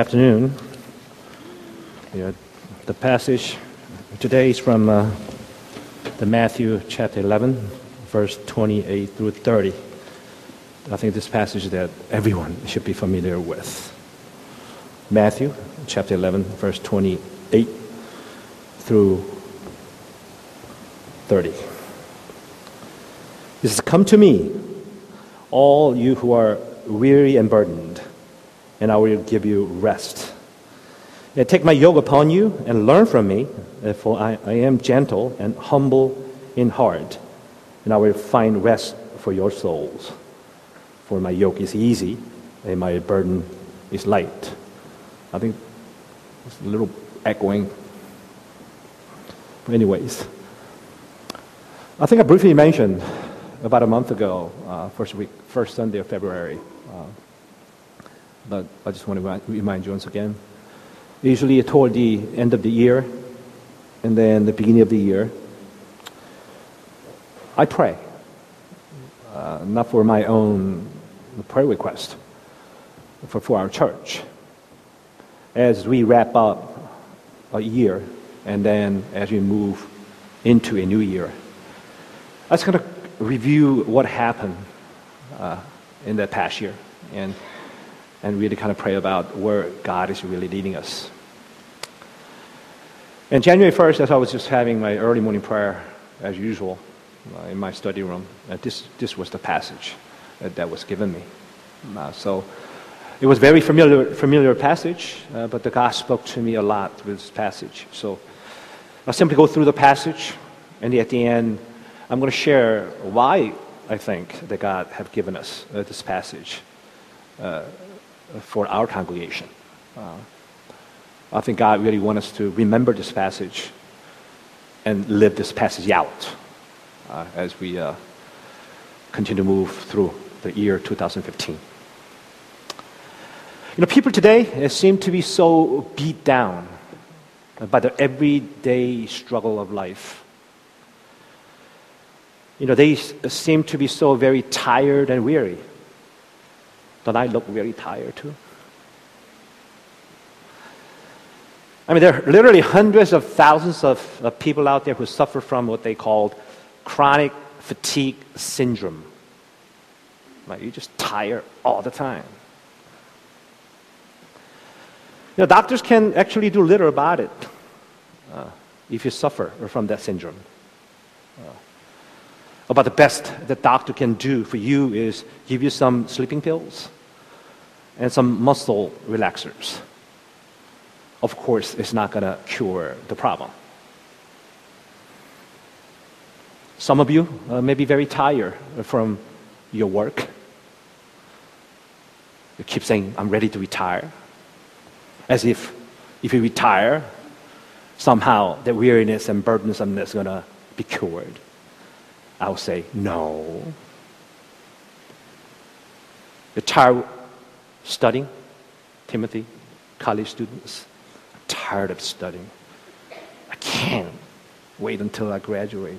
afternoon. Yeah, the passage today is from uh, the Matthew chapter 11, verse 28 through 30. I think this passage that everyone should be familiar with. Matthew chapter 11, verse 28 through 30. It says, Come to me, all you who are weary and burdened and I will give you rest. Yeah, take my yoke upon you and learn from me, for I, I am gentle and humble in heart, and I will find rest for your souls. For my yoke is easy and my burden is light. I think it's a little echoing. But anyways, I think I briefly mentioned about a month ago, uh, first week, first Sunday of February. Uh, but I just want to remind you once again. Usually toward the end of the year and then the beginning of the year, I pray. Uh, not for my own prayer request, but for our church. As we wrap up a year and then as we move into a new year, I was going to review what happened uh, in that past year and and really kind of pray about where God is really leading us. And January 1st, as I was just having my early morning prayer, as usual, uh, in my study room, uh, this, this was the passage uh, that was given me. Uh, so it was very familiar, familiar passage, uh, but the God spoke to me a lot with this passage. So I'll simply go through the passage, and at the end, I'm going to share why I think that God have given us uh, this passage for our congregation. I think God really wants us to remember this passage and live this passage out uh, as we uh, continue to move through the year 2015. You know, people today seem to be so beat down by the everyday struggle of life. You know, they seem to be so very tired and weary. Don't I look very tired too? I mean, there are literally hundreds of thousands of, of people out there who suffer from what they call chronic fatigue syndrome. Like you're just tired all the time. You know, doctors can actually do little about it uh, if you suffer from that syndrome. About the best the doctor can do for you is give you some sleeping pills and some muscle relaxers. Of course, it's not going to cure the problem. Some of you uh, may be very tired from your work. You keep saying, I'm ready to retire. As if if you retire, somehow the weariness and burdensomeness is going to be cured. I'll say, no. You're tired studying, Timothy, college students. I'm tired of studying. I can't wait until I graduate.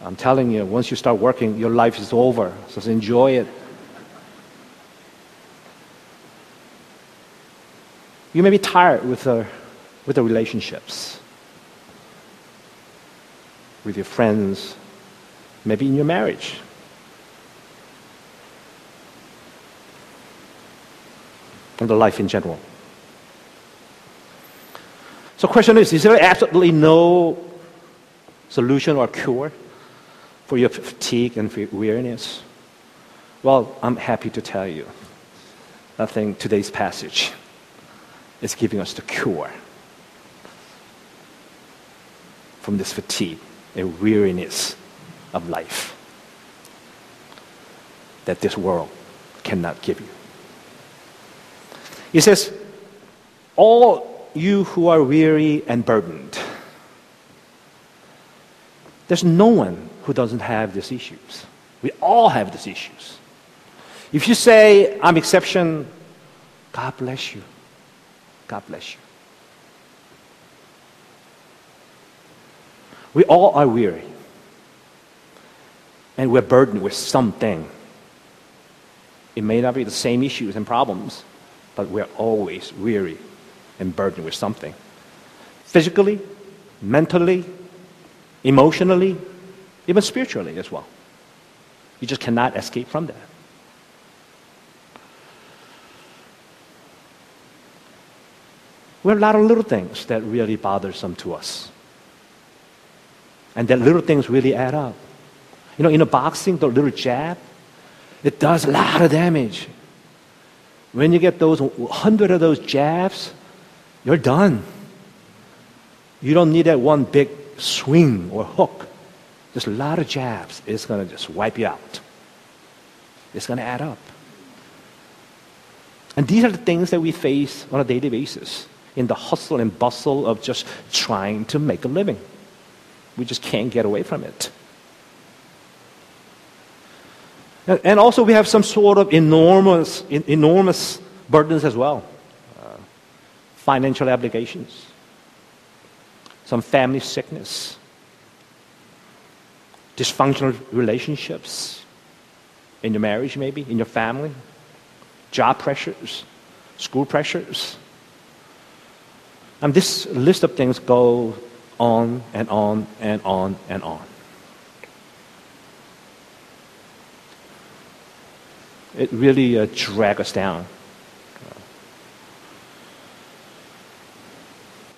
I'm telling you, once you start working, your life is over. So enjoy it. You may be tired with the, with the relationships, with your friends, maybe in your marriage. and the life in general. So question is, is there absolutely no solution or cure for your fatigue and for weariness? Well, I'm happy to tell you. I think today's passage is giving us the cure from this fatigue and weariness of life that this world cannot give you. He says, All you who are weary and burdened. There's no one who doesn't have these issues. We all have these issues. If you say, I'm exception, God bless you. God bless you. We all are weary. And we're burdened with something. It may not be the same issues and problems, but we're always weary and burdened with something. Physically, mentally, emotionally, even spiritually as well. You just cannot escape from that. There are a lot of little things that really bothersome to us. And that little things really add up. You know, in a boxing, the little jab, it does a lot of damage. When you get those hundred of those jabs, you're done. You don't need that one big swing or hook. Just a lot of jabs. It's going to just wipe you out. It's going to add up. And these are the things that we face on a daily basis in the hustle and bustle of just trying to make a living. We just can't get away from it. And also, we have some sort of enormous, enormous burdens as well. Uh, financial obligations, some family sickness, dysfunctional relationships. In your marriage, maybe, in your family, job pressures, school pressures. And this list of things go on and on and on and on. It really uh, drags us down.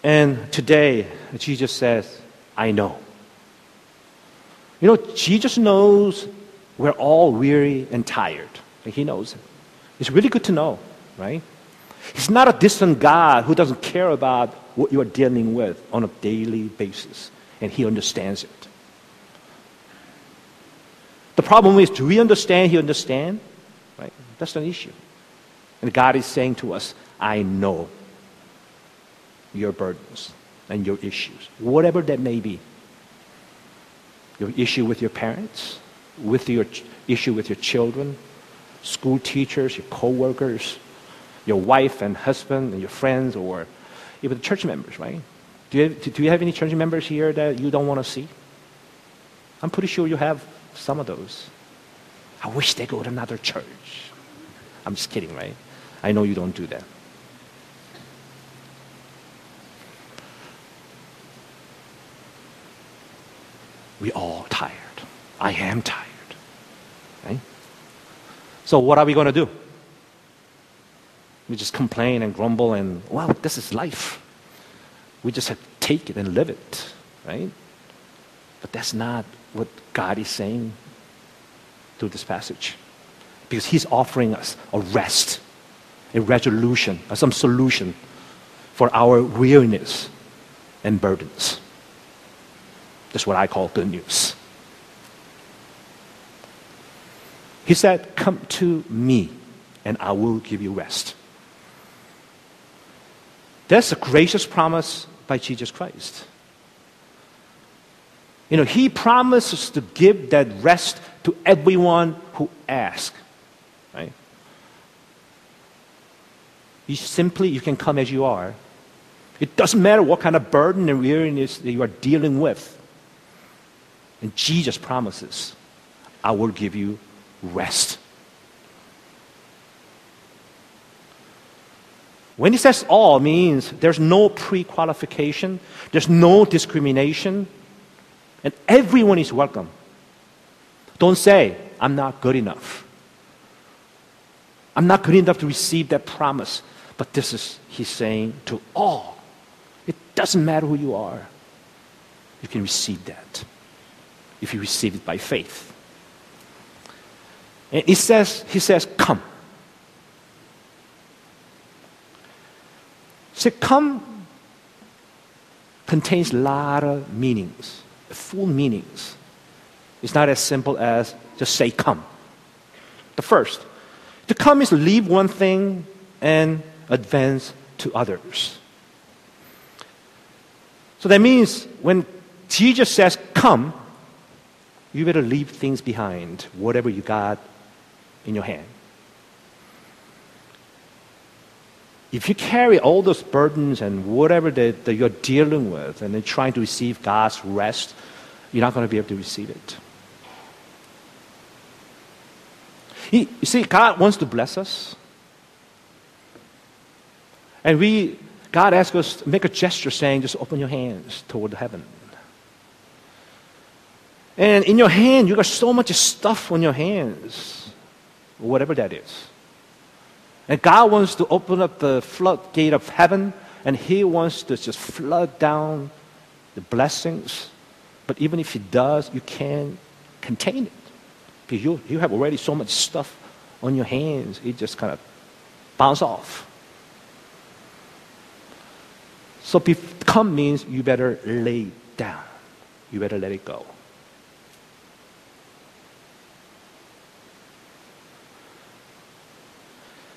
And today, Jesus says, I know. You know, Jesus knows we're all weary and tired. He knows it. It's really good to know, right? He's not a distant God who doesn't care about what you are dealing with on a daily basis, and He understands it. The problem is, do we understand He understands? That's an issue. And God is saying to us, I know your burdens and your issues, whatever that may be. Your issue with your parents, with your issue with your children, school teachers, your co-workers, your wife and husband and your friends, or even the church members, right? Do you, have, do you have any church members here that you don't want to see? I'm pretty sure you have some of those. I wish they go to another church. I'm just kidding, right? I know you don't do that. We all tired. I am tired. Right? So what are we going to do? We just complain and grumble and, well, this is life. We just have to take it and live it, right? But that's not what God is saying through this passage. Because He's offering us a rest, a resolution, uh, some solution for our weariness and burdens. That's what I call good news. He said, Come to me, and I will give you rest. That's a gracious promise by Jesus Christ. You know, He promises to give that rest to everyone who asks. Right? You simply, you can come as you are. It doesn't matter what kind of burden and weariness that you are dealing with. And Jesus promises, I will give you rest. When he says all means there's no pre-qualification, there's no discrimination, and everyone is welcome. Don't say, I'm not good enough. I'm not good enough to receive that promise. But this is, he's saying to all. It doesn't matter who you are. You can receive that if you receive it by faith. And he says, he says, come. So come contains a lot of meanings, full meanings. It's not as simple as just say come. The first, to come is leave one thing and advance to others. So that means when Jesus says come, you better leave things behind, whatever you got in your hand. If you carry all those burdens and whatever that, that you're dealing with and then trying to receive God's rest, you're not going to be able to receive it. He, you see, God wants to bless us. And we, God asks us to make a gesture saying, just open your hands toward heaven. And in your hand, you got so much stuff on your hands, whatever that is. And God wants to open up the floodgate of heaven, and He wants to just flood down the blessings. But even if He does, you can't contain it. Because you, you have already so much stuff on your hands, it just kind of bounce off. So come means you better lay down. You better let it go.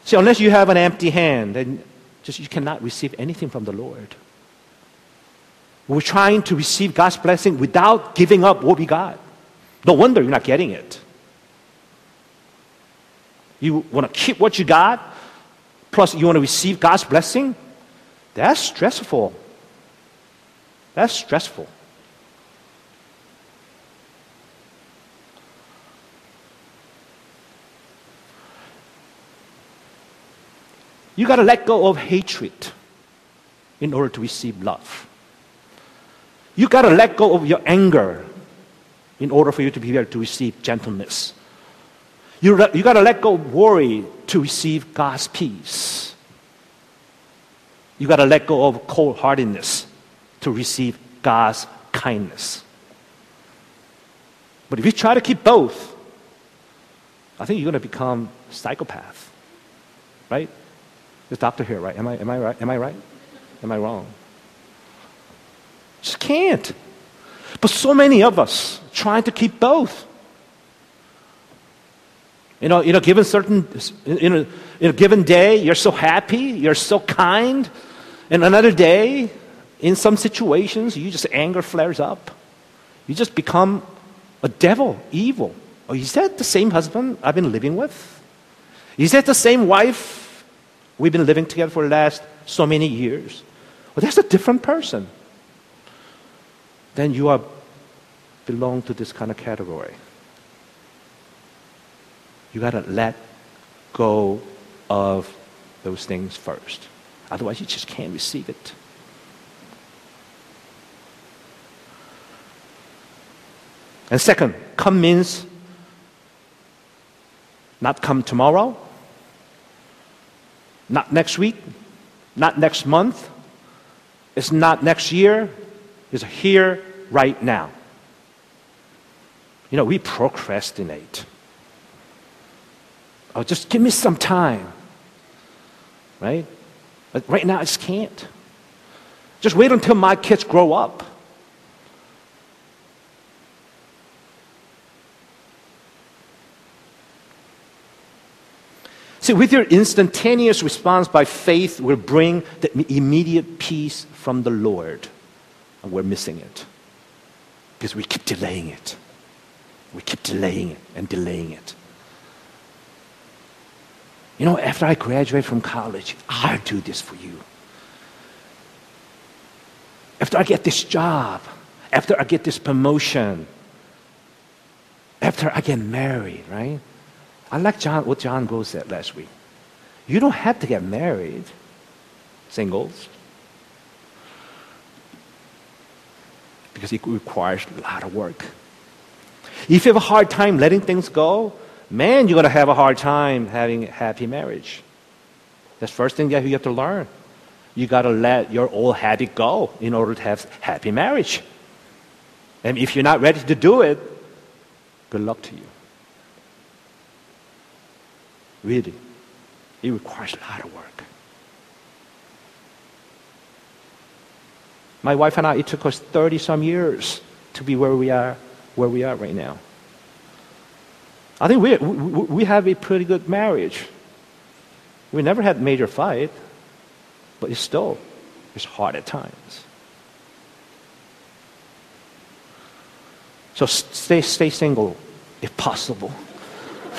See, unless you have an empty hand, then just you cannot receive anything from the Lord. We're trying to receive God's blessing without giving up what we got. No wonder you're not getting it. You want to keep what you got, plus you want to receive God's blessing. That's stressful. That's stressful. You got to let go of hatred in order to receive love. You got to let go of your anger in order for you to be able to receive gentleness. You, you got to let go of worry to receive God's peace. You got to let go of cold heartedness to receive God's kindness. But if you try to keep both, I think you're going to become psychopath, right? There's doctor here, right? Am I, am I right? Am I right? Am I wrong? Just can't. But so many of us trying to keep both. You know, in a given certain, in a, in a given day, you're so happy, you're so kind, and another day, in some situations, you just anger flares up. You just become a devil, evil. Oh, is that the same husband I've been living with? Is that the same wife We've been living together for the last so many years. Well, that's a different person. Then you are belong to this kind of category. You got to let go of those things first. Otherwise, you just can't receive it. And second, come means not come tomorrow, not next week, not next month, it's not next year, it's here, right now. You know, we procrastinate. Oh, just give me some time. Right? But right now, I just can't. Just wait until my kids grow up. See, with your instantaneous response by faith will bring the immediate peace from the Lord. And we're missing it because we keep delaying it. We keep delaying it and delaying it. You know, after I graduate from college, I'll do this for you. After I get this job, after I get this promotion, after I get married, right? I like John, what John Rose said last week. You don't have to get married, singles, because it requires a lot of work. If you have a hard time letting things go, man, you're going to have a hard time having a happy marriage. That's the first thing that you have to learn. You got to let your old habit go in order to have happy marriage. And if you're not ready to do it, good luck to you. Really, it requires a lot of work. My wife and I, it took us 30 some years to be where we are, where we are right now. I think we, we, have a pretty good marriage. We never had major fight, but it's still, it's hard at times. So stay, stay single if possible.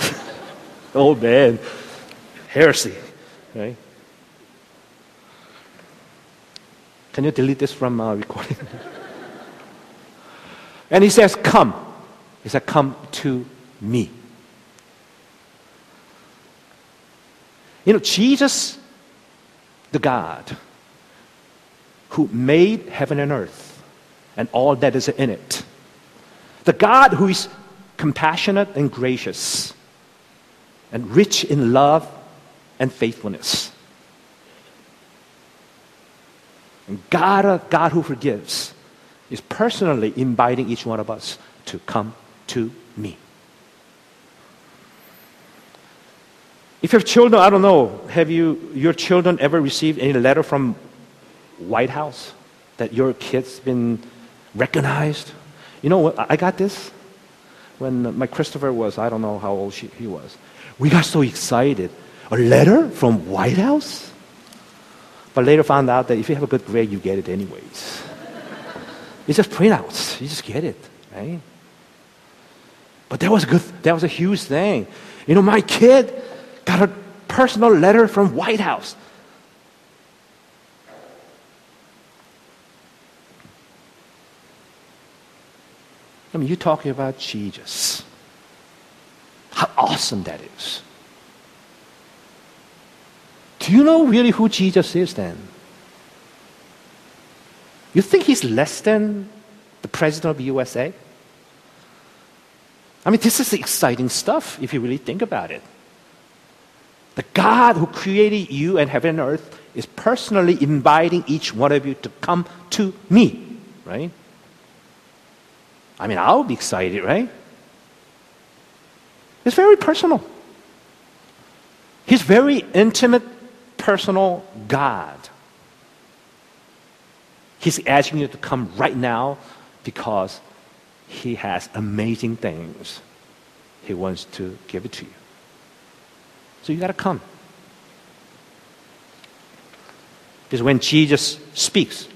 oh man, heresy, right? Can you delete this from our recording? and he says, Come. He said, Come to me. You know, Jesus the God who made heaven and earth and all that is in it, the God who is compassionate and gracious and rich in love and faithfulness. And God, God who forgives, is personally inviting each one of us to come to me. If you have children, I don't know, have you, your children ever received any letter from White House that your kid's been recognized? You know what? I got this when my Christopher was, I don't know how old she, he was. We got so excited. A letter from White House? But later found out that if you have a good grade, you get it anyways. it's just printouts. You just get it, right? But that was a good, that was a huge thing. You know, my kid got a personal letter from White House. I mean, you're talking about Jesus. How awesome that is. Do you know really who Jesus is then? You think he's less than the president of the USA? I mean, this is exciting stuff if you really think about it. The God who created you and heaven and earth is personally inviting each one of you to come to me, right? I mean, I'll be excited, right? It's very personal. He's very intimate, personal God. He's asking you to come right now because He has amazing things He wants to give it to you. So you got to come. Because when Jesus speaks,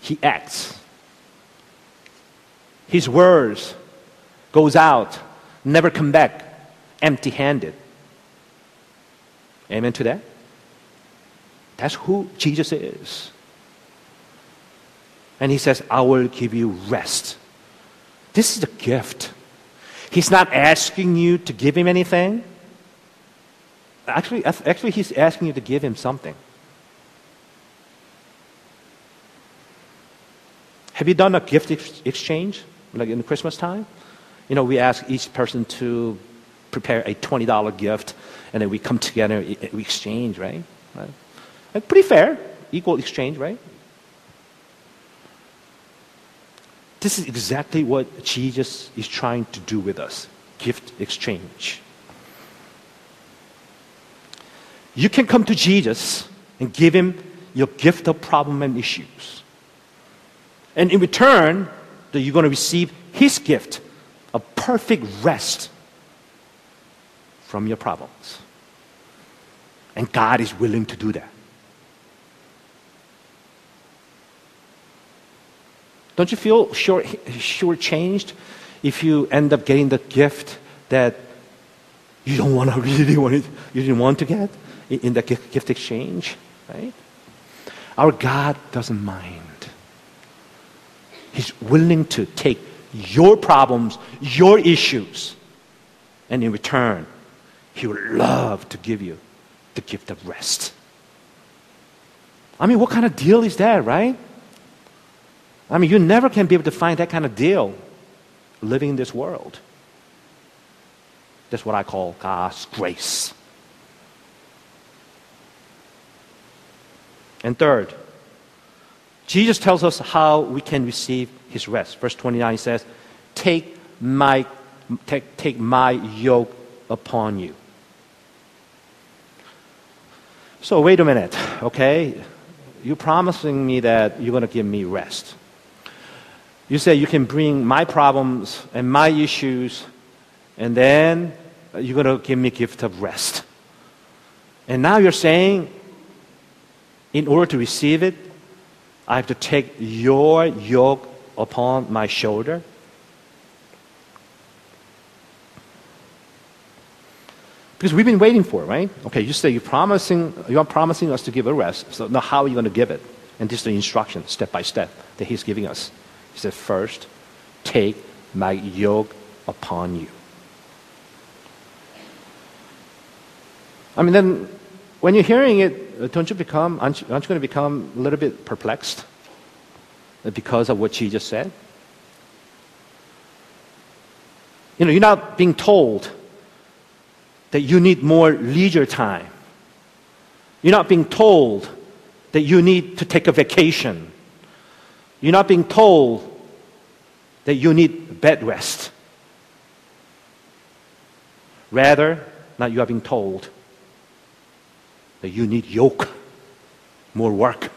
he acts. His words goes out, never come back empty-handed. Amen to that? That's who Jesus is. And he says, I will give you rest. This is a gift. He's not asking you to give him anything. Actually, actually, he's asking you to give him something. Have you done a gift ex- exchange, like in Christmas time? You know, we ask each person to prepare a $20 gift, and then we come together, and we exchange, right? right? Pretty fair, equal exchange, right? This is exactly what Jesus is trying to do with us gift exchange. You can come to Jesus and give him your gift of problem and issues. And in return, that you're going to receive his gift of perfect rest from your problems. And God is willing to do that. Don't you feel short, shortchanged if you end up getting the gift that you don't want to really want it, you didn't want to get? In the gift exchange, right? Our God doesn't mind. He's willing to take your problems, your issues, and in return, He would love to give you the gift of rest. I mean, what kind of deal is that, right? I mean, you never can be able to find that kind of deal living in this world. That's what I call God's grace. And third, Jesus tells us how we can receive his rest. Verse 29 says, Take my, take, take my yoke upon you. So, wait a minute, okay? You're promising me that you're going to give me rest. You say you can bring my problems and my issues, and then you're going to give me a gift of rest. And now you're saying in order to receive it, I have to take your yoke upon my shoulder. Because we've been waiting for it, right? Okay, you say you're promising, you are promising us to give a rest. So now how are you going to give it? And this is the instruction, step by step, that he's giving us. He said, first, take my yoke upon you. I mean, then when you're hearing it, Uh, don't you become, aren't you, aren't you going to become a little bit perplexed because of what Jesus said? You know, you're not being told that you need more leisure time. You're not being told that you need to take a vacation. You're not being told that you need bed rest. Rather, not you are being told that you need yoke, more work.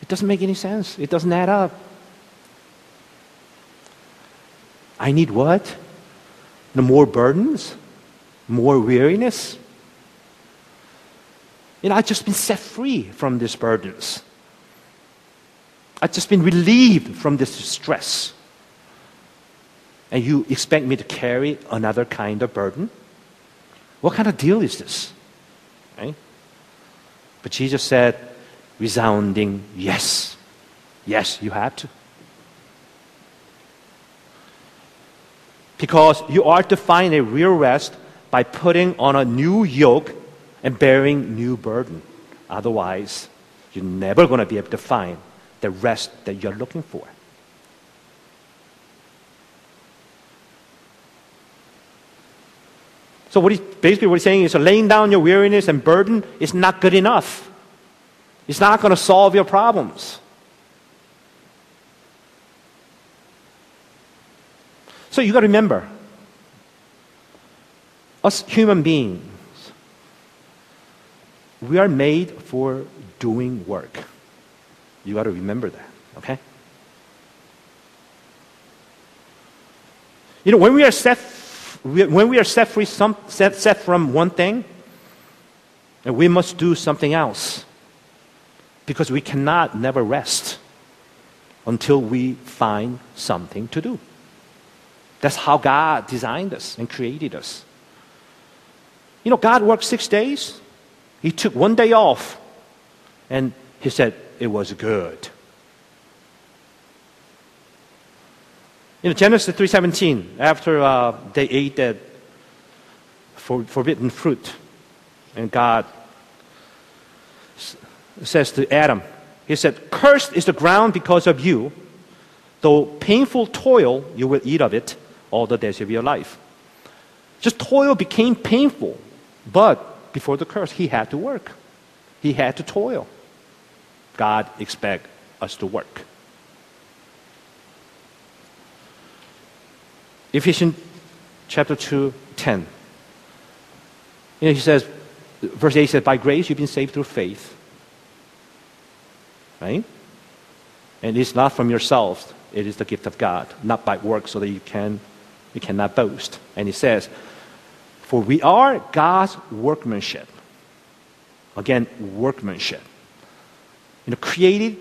It doesn't make any sense. It doesn't add up. I need what? The more burdens? More weariness? You know, I've just been set free from these burdens. I've just been relieved from this stress. And you expect me to carry another kind of burden? What kind of deal is this? Right? But Jesus said, resounding yes. Yes, you have to. Because you are to find a real rest by putting on a new yoke and bearing new burden. Otherwise, you're never going to be able to find the rest that you're looking for. So what he's, basically what he's saying is laying down your weariness and burden is not good enough. It's not going to solve your problems. So you got to remember, us human beings, we are made for doing work. You got to remember that, okay? You know, when we are set when we are set free some, set, set from one thing, we must do something else. Because we cannot never rest until we find something to do. That's how God designed us and created us. You know, God worked six days. He took one day off. And he said, it was good. In Genesis 3.17, after uh, they ate that for, forbidden fruit, and God s- says to Adam, He said, Cursed is the ground because of you, though painful toil you will eat of it all the days of your life. Just toil became painful, but before the curse, he had to work. He had to toil. God expects us to work. Ephesians chapter 2, 10. You know, he says, verse 8 says, By grace you've been saved through faith. Right? And it's not from yourselves, it is the gift of God, not by works, so that you can you cannot boast. And he says, For we are God's workmanship. Again, workmanship. You know, created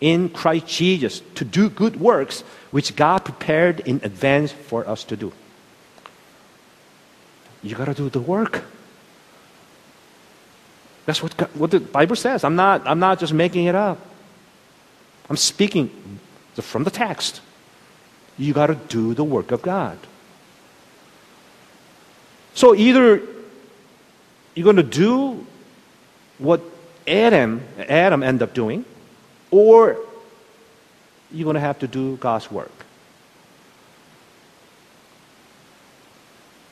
in Christ Jesus to do good works which God prepared in advance for us to do. You got to do the work. That's what, God, what the Bible says. I'm not, I'm not just making it up. I'm speaking from the text. You got to do the work of God. So either you're going to do what Adam, Adam ended up doing, or you're going to have to do God's work.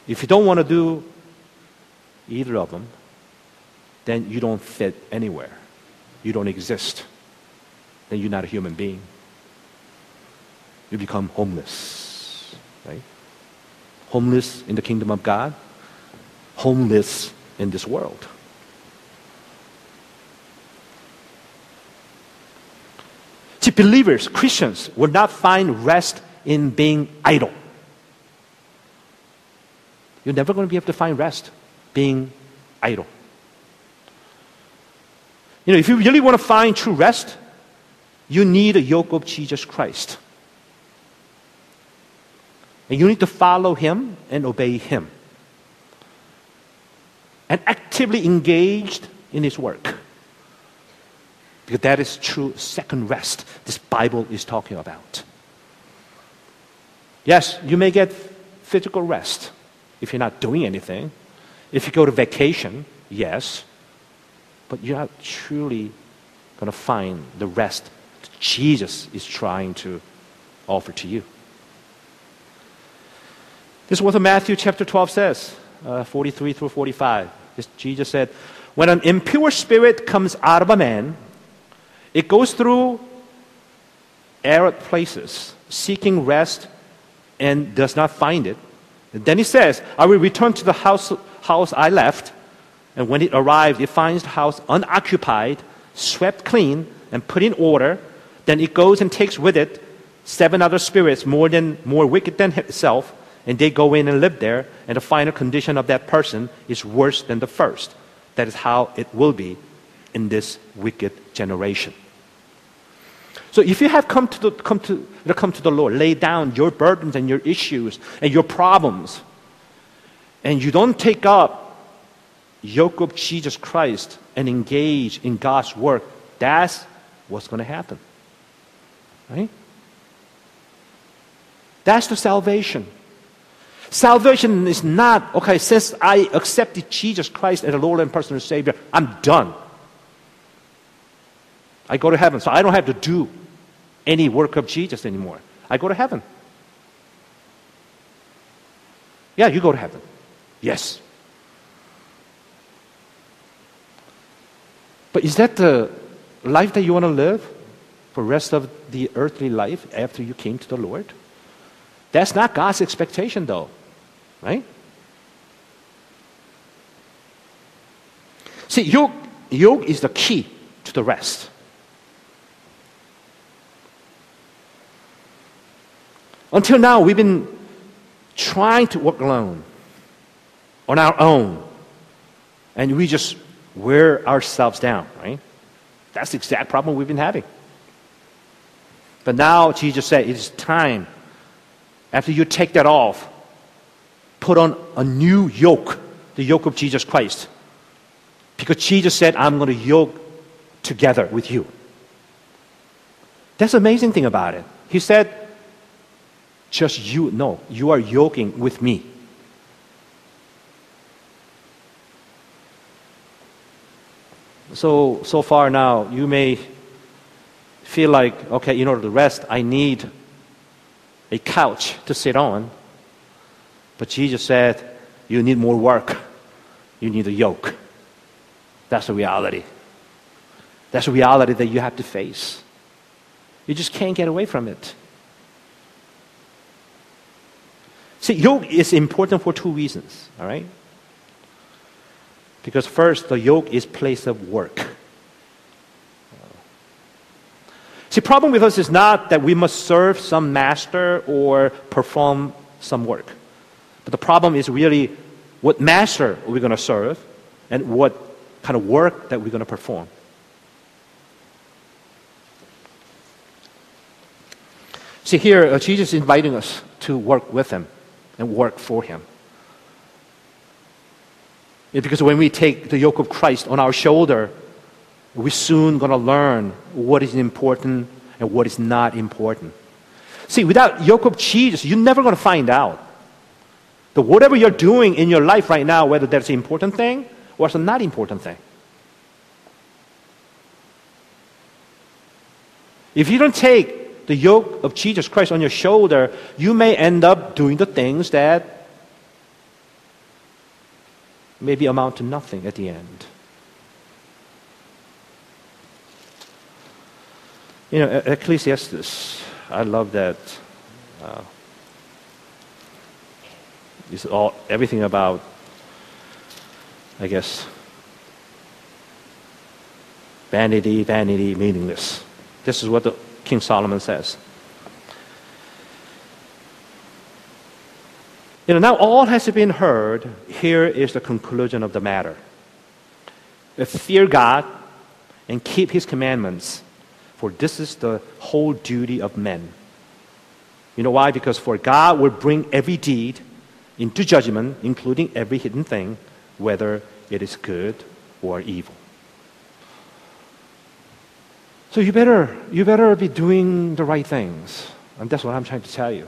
If you don't want to do either of them, then you don't fit anywhere. You don't exist. Then you're not a human being. You become homeless, right? Homeless in the kingdom of God, homeless in this world. See, believers, Christians, will not find rest in being idle. You're never going to be able to find rest being idle. You know, if you really want to find true rest, you need a yoke of Jesus Christ. And you need to follow him and obey him. And actively engaged in his work. Because that is true second rest this Bible is talking about. Yes, you may get physical rest if you're not doing anything. If you go to vacation, yes. but you're not truly going to find the rest that Jesus is trying to offer to you. This is what Matthew chapter 12 says, uh, 43 through 45. This, Jesus said, When an impure spirit comes out of a man, it goes through arid places, seeking rest, and does not find it. And then he says, I will return to the house, house I left. And when it arrives, it finds the house unoccupied, swept clean, and put in order. Then it goes and takes with it seven other spirits more than more wicked than itself, and they go in and live there, and the final condition of that person is worse than the first. That is how it will be in this wicked generation. So if you have come to the, come to, come to the Lord, lay down your burdens and your issues and your problems, and you don't take up yoke of Jesus Christ and engage in God's work, that's what's going to happen. Right? That's the salvation. Salvation is not, okay, since I accepted Jesus Christ as the Lord and personal Savior, I'm done. I go to heaven, so I don't have to do any work of Jesus anymore. I go to heaven. Yeah, you go to heaven. Yes. But is that the life that you want to live for the rest of the earthly life after you came to the Lord? That's not God's expectation, though, right? See, yoke, yoke is the key to the rest. Until now, we've been trying to work alone, on our own, and we just wear ourselves down, right? That's the exact problem we've been having. But now Jesus said it is time, after you take that off, put on a new yoke, the yoke of Jesus Christ. Because Jesus said, I'm going to yoke together with you. That's the amazing thing about it. He said, just you. No, you are yoking with me. So, so far now, you may feel like, okay, in order to rest, I need a couch to sit on. But Jesus said, you need more work. You need a yoke. That's the reality. That's a reality that you have to face. You just can't get away from it. See, yoke is important for two reasons, all right? Because first, the yoke is place of work. See, problem with us is not that we must serve some master or perform some work. But the problem is really what master are we going to serve and what kind of work that we're going to perform. See, here, uh, Jesus is inviting us to work with him and work for Him. Because when we take the yoke of Christ on our shoulder, we're soon going to learn what is important and what is not important. See, without yoke of Jesus, you're never going to find out that whatever you're doing in your life right now, whether that's an important thing or it's a not important thing. If you don't take the yoke of Jesus Christ on your shoulder, you may end up doing the things that maybe amount to nothing at the end. You know, Ecclesiastes, I love that. Uh, it's all everything about, I guess, vanity, vanity, meaningless. This is what the King Solomon says. You know, now all has been heard. Here is the conclusion of the matter. Fear God and keep his commandments, for this is the whole duty of men. You know why? Because for God will bring every deed into judgment, including every hidden thing, whether it is good or evil. So you better, you better be doing the right things. And that's what I'm trying to tell you.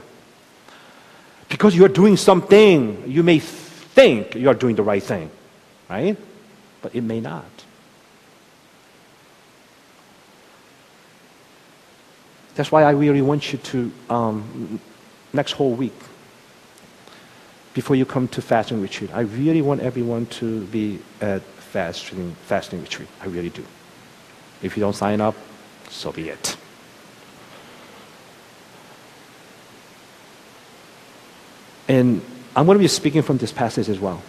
Because you're doing something, you may think you're doing the right thing, right? But it may not. That's why I really want you to, um, next whole week, before you come to fasting retreat, I really want everyone to be at fasting, fasting retreat. I really do. If you don't sign up, so be it. And I'm going to be speaking from this passage as well,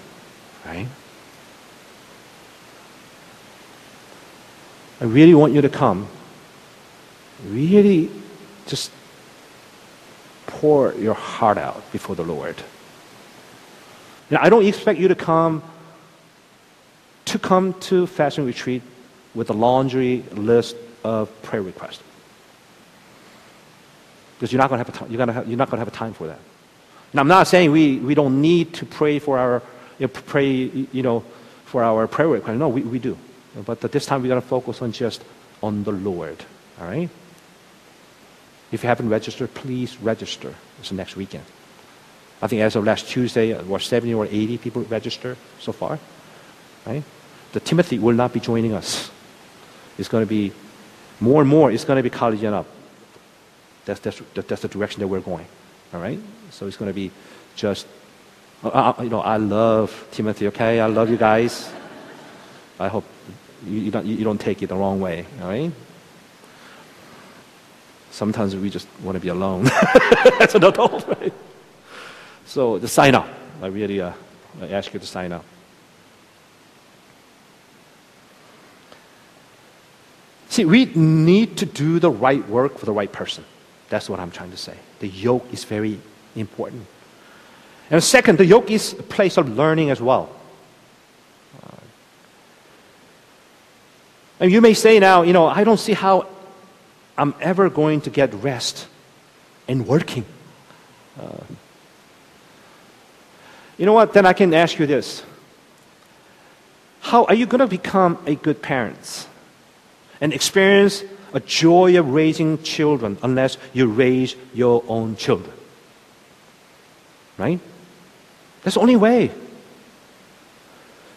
right? I really want you to come. Really just pour your heart out before the Lord. Know, I don't expect you to come to come to fasting retreat with a laundry list of prayer request. Because you're not going to have a you're, gonna have, you're not to have a time for that. Now, I'm not saying we, we don't need to pray for our, you know, pray, you know, for our prayer request. No, we, we do. But this time we're going to focus on just on the Lord. All right? If you haven't registered, please register. It's next weekend. I think as of last Tuesday, uh, what 70 or 80 people registered so far. Right? The Timothy will not be joining us. It's going to be more and more. It's going to be college and up. That's, that's, that's the direction that we're going. All right? So it's going to be just, uh, you know, I love Timothy, okay? I love you guys. I hope you, you, don't, you don't take it the wrong way, all right? Sometimes we just want to be alone as an adult, right? So the sign up. I really uh, I ask you to sign up. See, we need to do the right work for the right person. That's what I'm trying to say. The yoke is very important. And second, the yoke is a place of learning as well. And you may say now, you know, I don't see how I'm ever going to get rest in working. Uh, you know what? Then I can ask you this. How are you going to become a good parent and experience a joy of raising children unless you raise your own children? Right? That's the only way.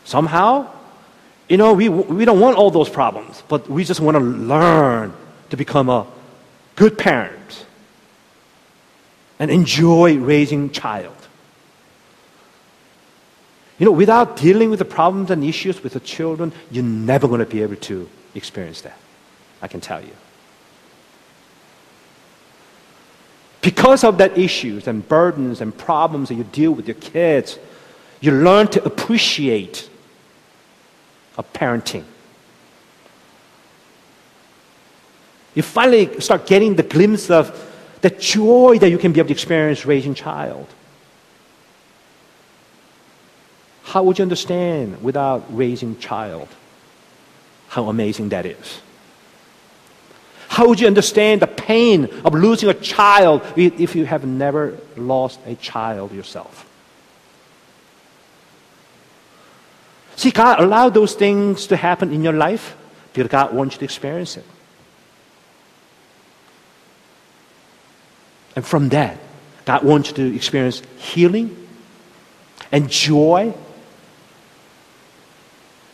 Somehow, you know, we, we don't want all those problems, but we just want to learn to become a good parent and enjoy raising child. You know, without dealing with the problems and issues with the children, you're never going to be able to experience that. I can tell you. Because of that issues and burdens and problems that you deal with your kids, you learn to appreciate a parenting. You finally start getting the glimpse of the joy that you can be able to experience raising child. How would you understand without raising child how amazing that is? How would you understand the pain of losing a child if you have never lost a child yourself? See, God allowed those things to happen in your life because God wants you to experience it. And from that, God wants you to experience healing and joy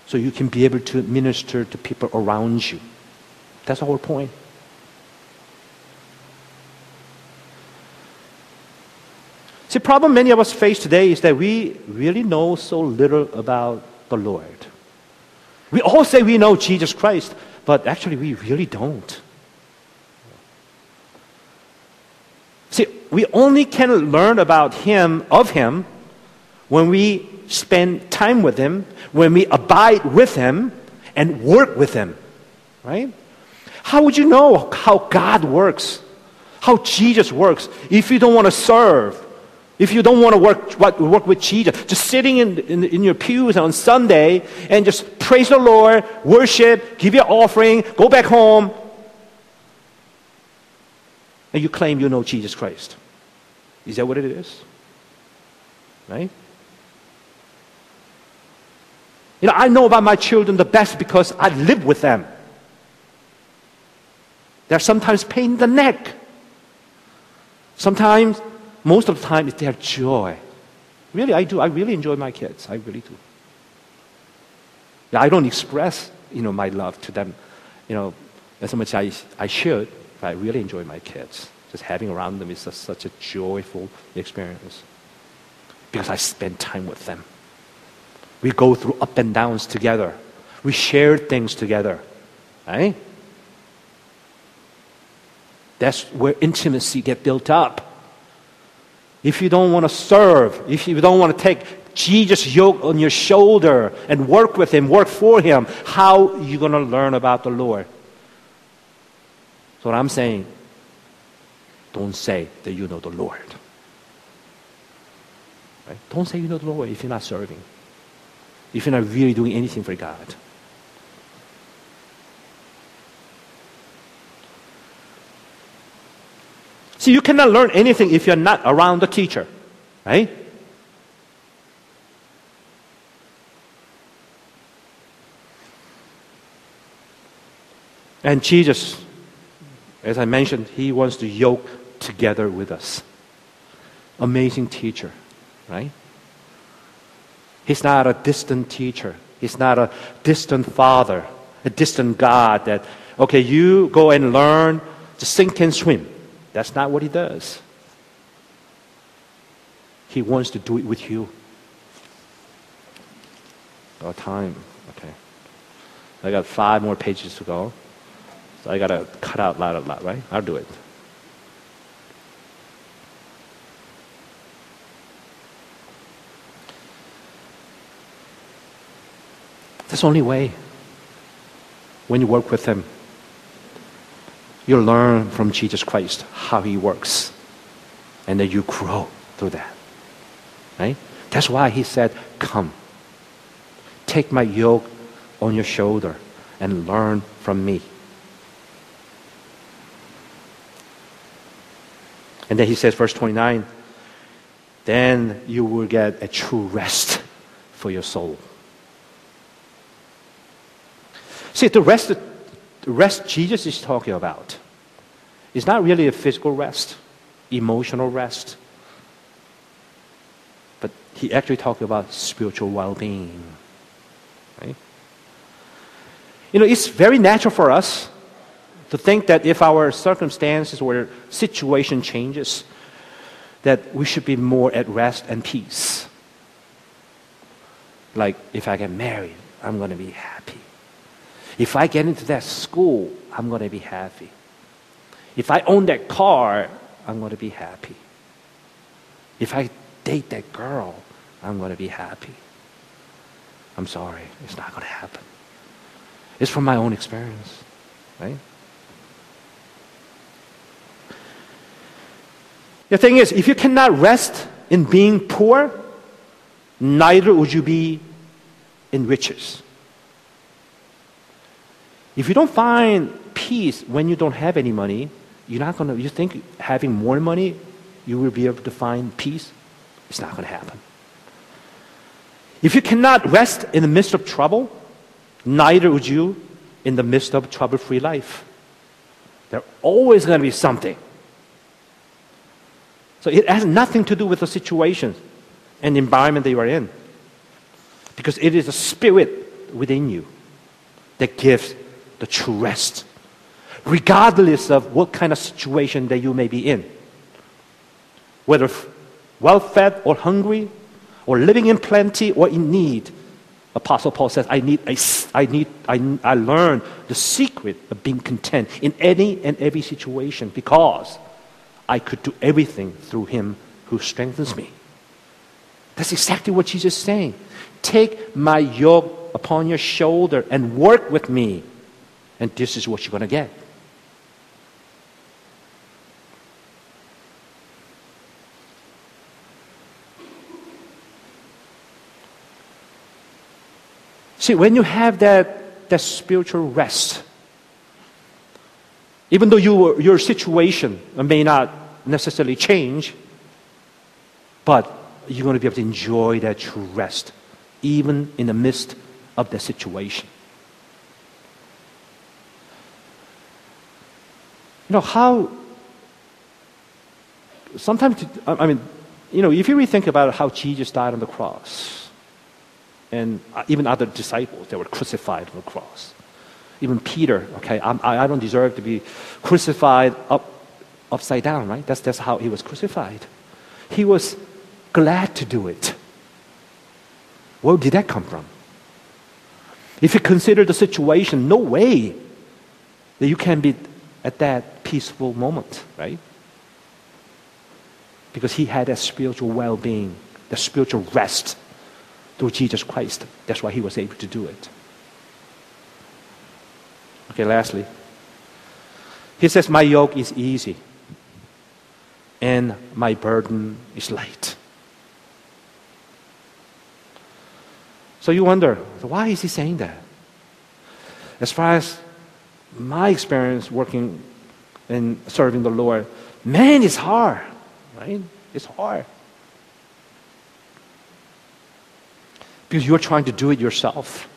so you can be able to minister to people around you. That's the whole point. See, the problem many of us face today is that we really know so little about the Lord. We all say we know Jesus Christ, but actually we really don't. See, we only can learn about Him, of Him, when we spend time with Him, when we abide with Him, and work with Him. Right? How would you know how God works, how Jesus works, if you don't want to serve? If you don't want to work, work with Jesus, just sitting in, in, in, your pews on Sunday and just praise the Lord, worship, give your offering, go back home, and you claim you know Jesus Christ. Is that what it is? Right? You know, I know about my children the best because I live with them. They're sometimes pain in the neck. Sometimes, most of the time, it's their joy. Really, I do. I really enjoy my kids. I really do. I don't express, you know, my love to them, you know, as much as I, I should. But I really enjoy my kids. Just having around them is a, such a joyful experience because I spend time with them. We go through up and downs together. We share things together. Right? That's where intimacy get built up. If you don't want to serve, if you don't want to take Jesus' yoke on your shoulder and work with Him, work for Him, how are you going to learn about the Lord? So what I'm saying, don't say that you know the Lord. Right? Don't say you know the Lord if you're not serving. If you're not really doing anything for God. See, you cannot learn anything if you're not around the teacher, right? And Jesus, as I mentioned, he wants to yoke together with us. Amazing teacher, right? He's not a distant teacher. He's not a distant father, a distant God that, okay, you go and learn to sink and swim. That's not what he does. He wants to do it with you. Our time, okay. I got five more pages to go. So I got to cut out a lot, a lot, right? I'll do it. That's the only way. When you work with Him, you learn from Jesus Christ how He works. And then you grow through that. Right? That's why He said, Come. Take my yoke on your shoulder and learn from me. And then he says, verse 29, then you will get a true rest for your soul. See, the rest the rest Jesus is talking about is not really a physical rest, emotional rest, but he actually talking about spiritual well-being. Right? You know, it's very natural for us to think that if our circumstances or situation changes, that we should be more at rest and peace. Like if I get married, I'm going to be happy. If I get into that school, I'm going to be happy. If I own that car, I'm going to be happy. If I date that girl, I'm going to be happy. I'm sorry, it's not going to happen. It's from my own experience, right? The thing is, if you cannot rest in being poor, neither would you be in riches. If you don't find peace when you don't have any money, you're not going to, you think having more money, you will be able to find peace? It's not going to happen. If you cannot rest in the midst of trouble, neither would you in the midst of trouble free life. There's always going to be something. So it has nothing to do with the situation and the environment that you are in. Because it is a spirit within you that gives the true rest, regardless of what kind of situation that you may be in. Whether well fed or hungry, or living in plenty or in need. Apostle Paul says, I need, I, I need, I, I learn the secret of being content in any and every situation because I could do everything through him who strengthens me. That's exactly what Jesus is saying. Take my yoke upon your shoulder and work with me. And this is what you're going to get. See, when you have that, that spiritual rest, even though you, your situation may not necessarily change, but you're going to be able to enjoy that true rest, even in the midst of the situation. You know, how, sometimes, I mean, you know, if you really think about how Jesus died on the cross, and uh, even other disciples that were crucified on the cross, Even Peter, okay, I, I don't deserve to be crucified up, upside down, right? That's, that's how he was crucified. He was glad to do it. Where did that come from? If you consider the situation, no way that you can be at that peaceful moment, right? Because he had that spiritual well being, the spiritual rest through Jesus Christ. That's why he was able to do it. Okay, lastly, he says, My yoke is easy and my burden is light. So you wonder, why is he saying that? As far as my experience working and serving the Lord, man, it's hard, right? It's hard. Because you're trying to do it yourself.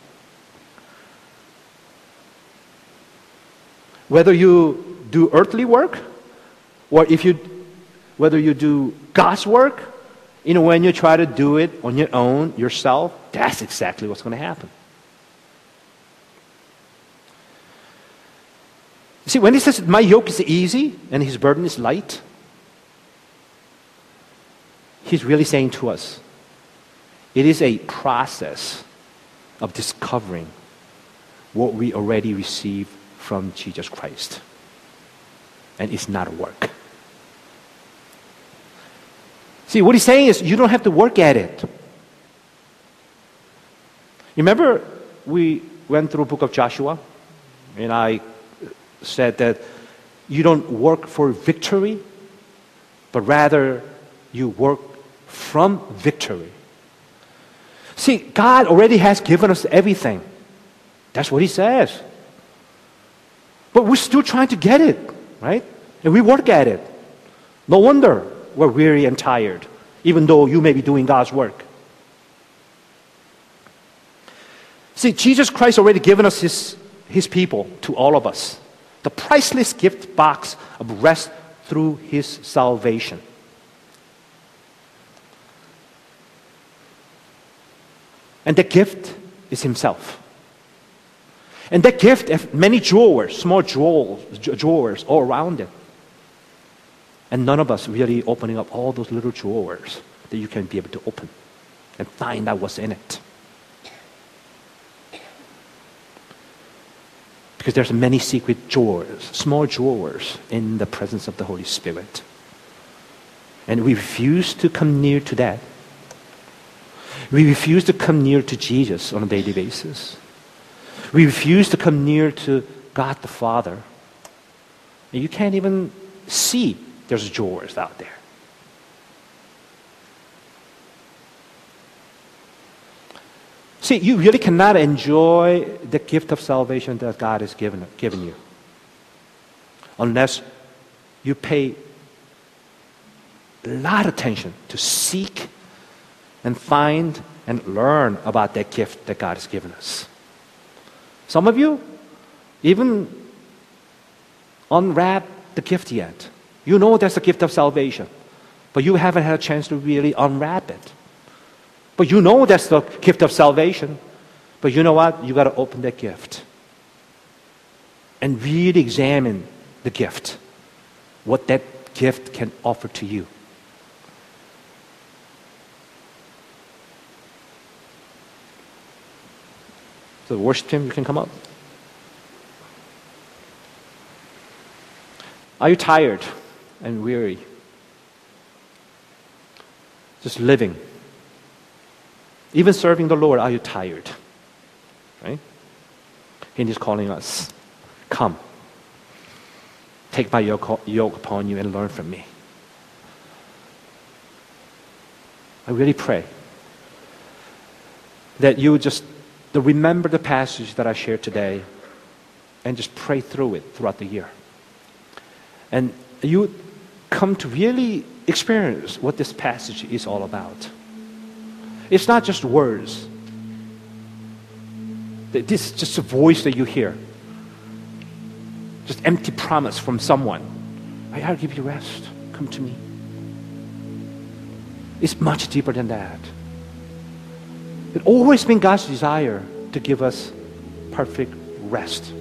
Whether you do earthly work, or if you, whether you do God's work, you know, when you try to do it on your own, yourself, that's exactly what's going to happen. See, when he says, My yoke is easy and his burden is light, he's really saying to us, it is a process of discovering what we already receive from Jesus Christ. And it's not a work. See, what he's saying is you don't have to work at it. Remember, we went through book of Joshua, and I said that you don't work for victory, but rather you work from victory. See, God already has given us everything. That's what He says. But we're still trying to get it, right? And we work at it. No wonder we're weary and tired, even though you may be doing God's work. See, Jesus Christ already given us His, his people to all of us the priceless gift box of rest through his salvation. And the gift is himself. And that gift has many drawers, small drawers, drawers all around it. And none of us really opening up all those little drawers that you can be able to open and find out what's in it. Because there's many secret drawers, small drawers in the presence of the Holy Spirit. And we refuse to come near to that. We refuse to come near to Jesus on a daily basis. We refuse to come near to God the Father. And you can't even see there's drawers out there. See, you really cannot enjoy the gift of salvation that God has given, given you unless you pay a lot of attention to seek and find and learn about that gift that God has given us. Some of you even unwrap the gift yet. You know that's the gift of salvation, but you haven't had a chance to really unwrap it. But you know that's the gift of salvation. But you know what? You got to open that gift and really examine the gift, what that gift can offer to you. So, the worship team, you can come up. Are you tired and weary? Just living even serving the Lord, are you tired? Right? And He's calling us, come. Take my yoke, yoke upon you and learn from me. I really pray that you just remember the passage that I shared today and just pray through it throughout the year. And you come to really experience what this passage is all about. It's not just words. This is just a voice that you hear. Just empty promise from someone. I gotta give you rest. Come to me. It's much deeper than that. It's always been God's desire to give us perfect rest.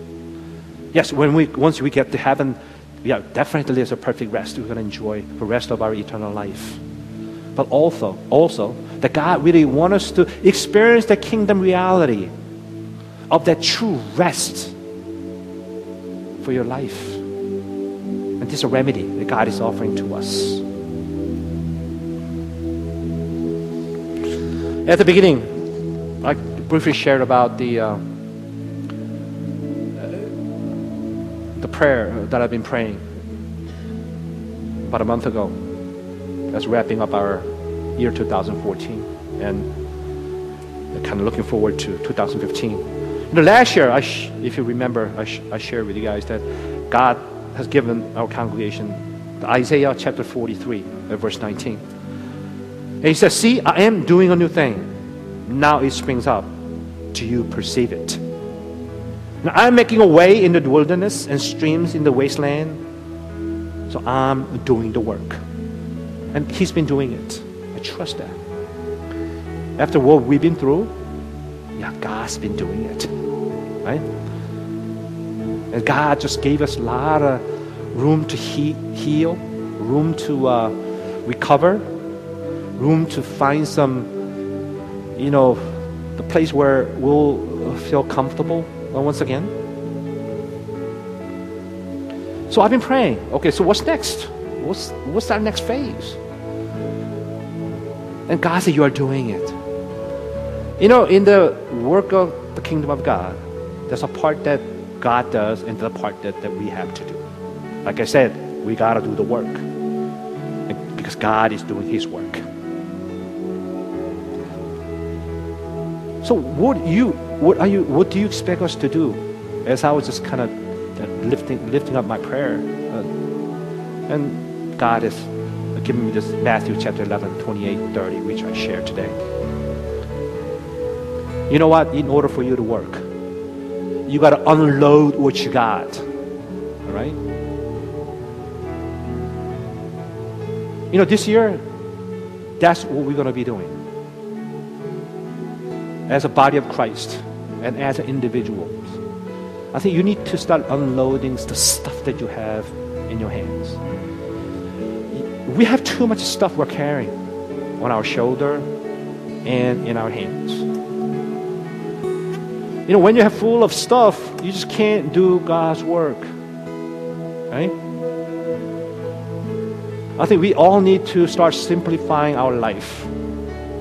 Yes, when we once we get to heaven, yeah, definitely there's a perfect rest we're going to enjoy the rest of our eternal life. But also, also that God really wants us to experience the kingdom reality of that true rest for your life. And this is a remedy that God is offering to us. At the beginning, I briefly shared about the uh, the prayer that I've been praying about a month ago. That's wrapping up our year 2014 and kind of looking forward to 2015. You know, last year, I if you remember, I, I shared with you guys that God has given our congregation Isaiah chapter 43, uh, verse 19. And he says, See, I am doing a new thing. Now it springs up. Do you perceive it? Now I'm making a way in the wilderness and streams in the wasteland. So I'm doing the work. And he's been doing it. Trust that. After what we've been through, yeah, God's been doing it. Right? And God just gave us a lot of room to he- heal, room to uh, recover, room to find some, you know, the place where we'll feel comfortable once again. So I've been praying. Okay, so what's next? What's what's our next phase? And God said, You are doing it. You know, in the work of the kingdom of God, there's a part that God does and the part that, that we have to do. Like I said, we gotta do the work. Because God is doing his work. So what you what are you what do you expect us to do? As I was just kind of lifting lifting up my prayer, uh, and God is giving me this Matthew chapter 11, 28, 30, which I shared today. You know what? In order for you to work, you got to unload what you got. All right? You know, this year, that's what we're going to be doing. As a body of Christ and as an individual. I think you need to start unloading the stuff that you have in your hands. We have too much stuff we're carrying on our shoulder and in our hands. You know, when you have full of stuff, you just can't do God's work. Right? I think we all need to start simplifying our life,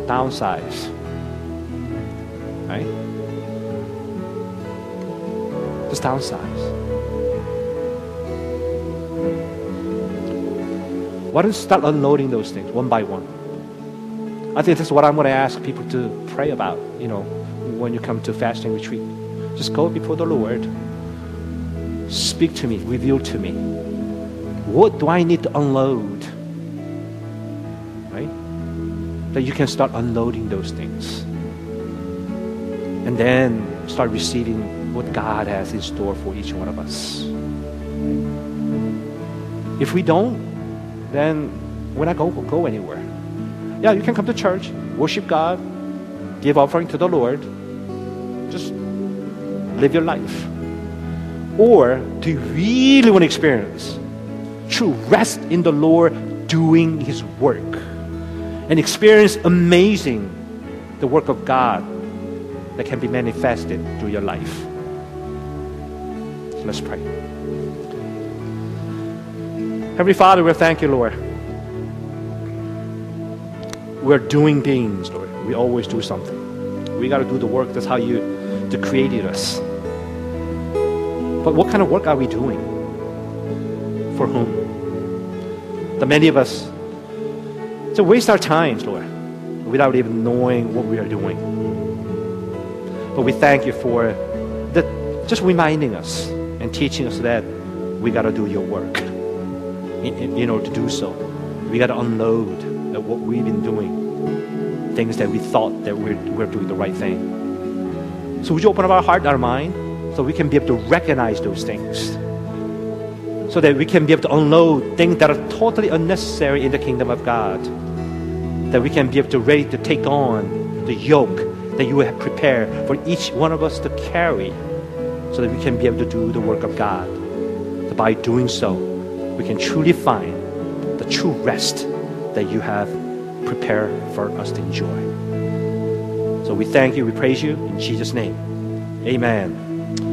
downsize. Right? Just downsize. Why don't you start unloading those things one by one? I think that's what I'm going to ask people to pray about, you know, when you come to fasting retreat. Just go before the Lord. Speak to me, reveal to me. What do I need to unload? Right? That you can start unloading those things. And then start receiving what God has in store for each one of us. If we don't, then we're not going to go anywhere. Yeah, you can come to church, worship God, give offering to the Lord, just live your life. Or do you really want to experience true rest in the Lord doing His work and experience amazing the work of God that can be manifested through your life? So let's pray. Heavenly Father, we thank you, Lord. We're doing things, Lord. We always do something. We got to do the work. That's how you, created us. But what kind of work are we doing? For whom? The many of us to waste our times, Lord, without even knowing what we are doing. But we thank you for the, just reminding us and teaching us that we got to do your work. In order to do so, we got to unload what we've been doing, things that we thought that we're, we're doing the right thing. So would you open up our heart, our mind, so we can be able to recognize those things, so that we can be able to unload things that are totally unnecessary in the kingdom of God, that we can be able to ready to take on the yoke that you have prepared for each one of us to carry so that we can be able to do the work of God. By doing so, we can truly find the true rest that you have prepared for us to enjoy. So we thank you, we praise you in Jesus' name. Amen.